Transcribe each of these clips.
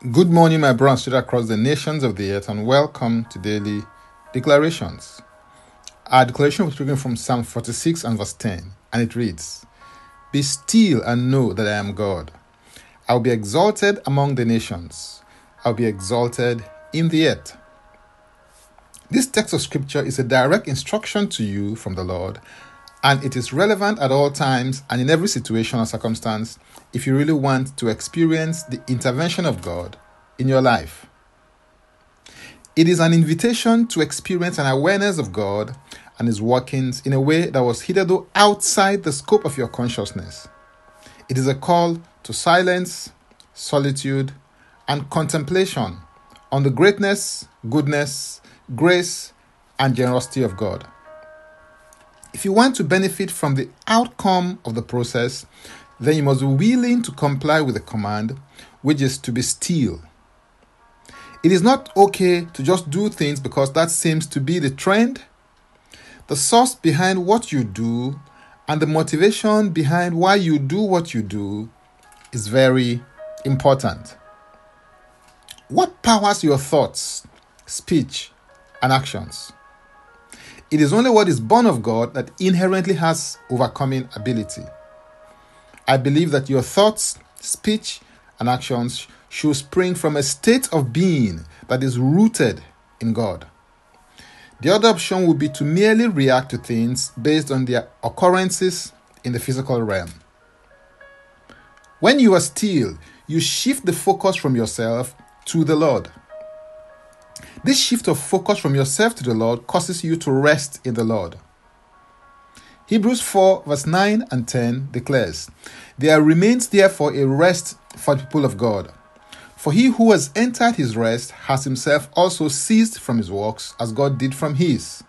Good morning, my brothers across the nations of the earth, and welcome to daily declarations. Our declaration was taken from Psalm 46 and verse 10, and it reads Be still and know that I am God. I'll be exalted among the nations, I'll be exalted in the earth. This text of scripture is a direct instruction to you from the Lord, and it is relevant at all times and in every situation or circumstance if you really want to experience the intervention of God in your life. It is an invitation to experience an awareness of God and His workings in a way that was hitherto outside the scope of your consciousness. It is a call to silence, solitude, and contemplation on the greatness, goodness, grace, and generosity of God. If you want to benefit from the outcome of the process, then you must be willing to comply with the command, which is to be still. It is not okay to just do things because that seems to be the trend. The source behind what you do and the motivation behind why you do what you do is very important. What powers your thoughts, speech, and actions? It is only what is born of God that inherently has overcoming ability. I believe that your thoughts, speech, and actions should spring from a state of being that is rooted in God. The other option would be to merely react to things based on their occurrences in the physical realm. When you are still, you shift the focus from yourself to the Lord. This shift of focus from yourself to the Lord causes you to rest in the Lord. Hebrews 4, verse 9 and 10 declares, There remains therefore a rest for the people of God. For he who has entered his rest has himself also ceased from his works, as God did from his.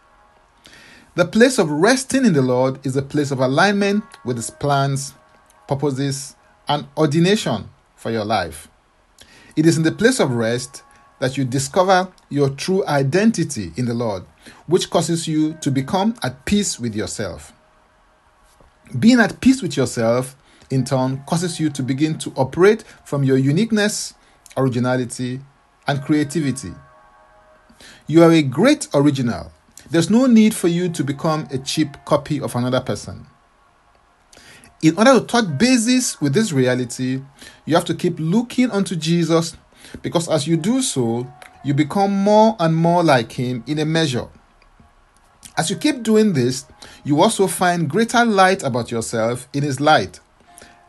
The place of resting in the Lord is a place of alignment with his plans, purposes, and ordination for your life. It is in the place of rest that you discover your true identity in the Lord, which causes you to become at peace with yourself. Being at peace with yourself, in turn, causes you to begin to operate from your uniqueness, originality, and creativity. You are a great original. There's no need for you to become a cheap copy of another person. In order to touch bases with this reality, you have to keep looking unto Jesus because as you do so, you become more and more like Him in a measure. As you keep doing this, you also find greater light about yourself in His light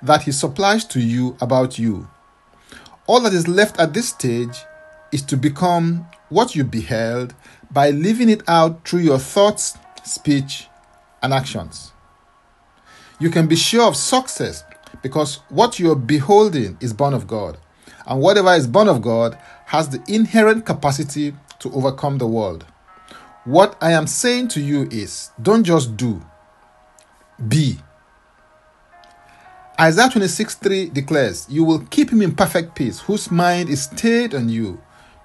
that He supplies to you about you. All that is left at this stage is to become what you beheld by living it out through your thoughts, speech, and actions. You can be sure of success because what you are beholding is born of God and whatever is born of God has the inherent capacity to overcome the world. What I am saying to you is don't just do, be. Isaiah 26 3 declares, You will keep him in perfect peace, whose mind is stayed on you,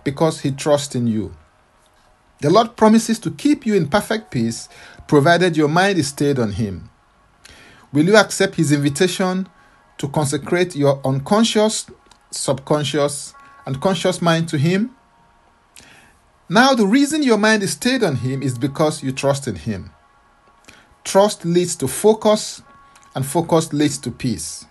because he trusts in you. The Lord promises to keep you in perfect peace, provided your mind is stayed on him. Will you accept his invitation to consecrate your unconscious subconscious, and conscious mind to Him. Now, the reason your mind is stayed on Him is because you trust in Him. Trust leads to focus, and focus leads to peace.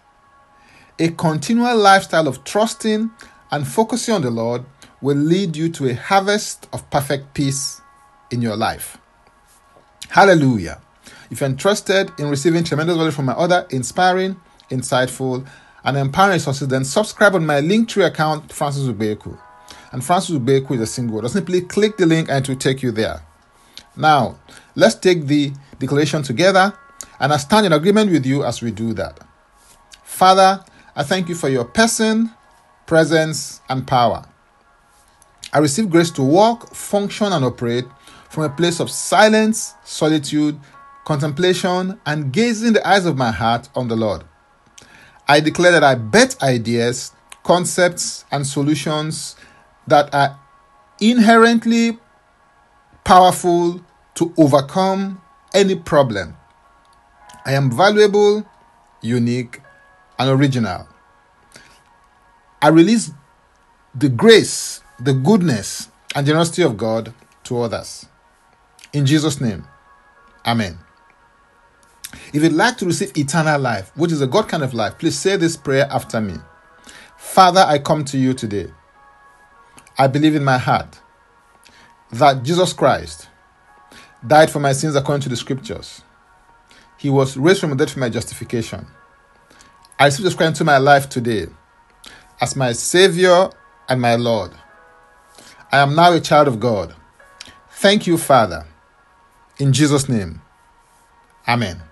A continual lifestyle of trusting and focusing on the Lord will lead you to a harvest of perfect peace in your life. Hallelujah. If you're interested in receiving tremendous value from my other inspiring, insightful, and empowering resources, then subscribe on my Linktree account, Francis Ubeku. And Francis Ubeku is a single word. Simply click the link and it will take you there. Now, let's take the declaration together, and I stand in agreement with you as we do that. Father, I thank you for your person, presence, and power. I receive grace to walk, function, and operate from a place of silence, solitude, contemplation, and gazing the eyes of my heart on the Lord. I declare that I bet ideas, concepts, and solutions that are inherently powerful to overcome any problem. I am valuable, unique, and original. I release the grace, the goodness, and generosity of God to others. In Jesus' name, Amen. If you'd like to receive eternal life, which is a God kind of life, please say this prayer after me. Father, I come to you today. I believe in my heart that Jesus Christ died for my sins according to the scriptures. He was raised from the dead for my justification. I receive Jesus Christ into my life today as my Savior and my Lord. I am now a child of God. Thank you, Father. In Jesus' name, Amen.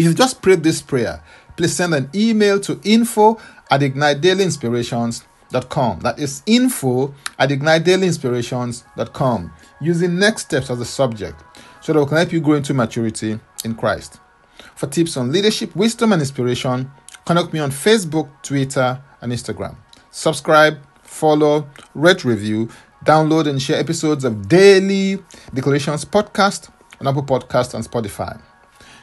If you just prayed this prayer, please send an email to info at ignitedailyinspirations.com. That is info at ignitedailyinspirations.com using next steps as a subject so that we can help you grow into maturity in Christ. For tips on leadership, wisdom, and inspiration, connect me on Facebook, Twitter, and Instagram. Subscribe, follow, rate, review, download, and share episodes of Daily Declarations Podcast on Apple Podcast and Spotify.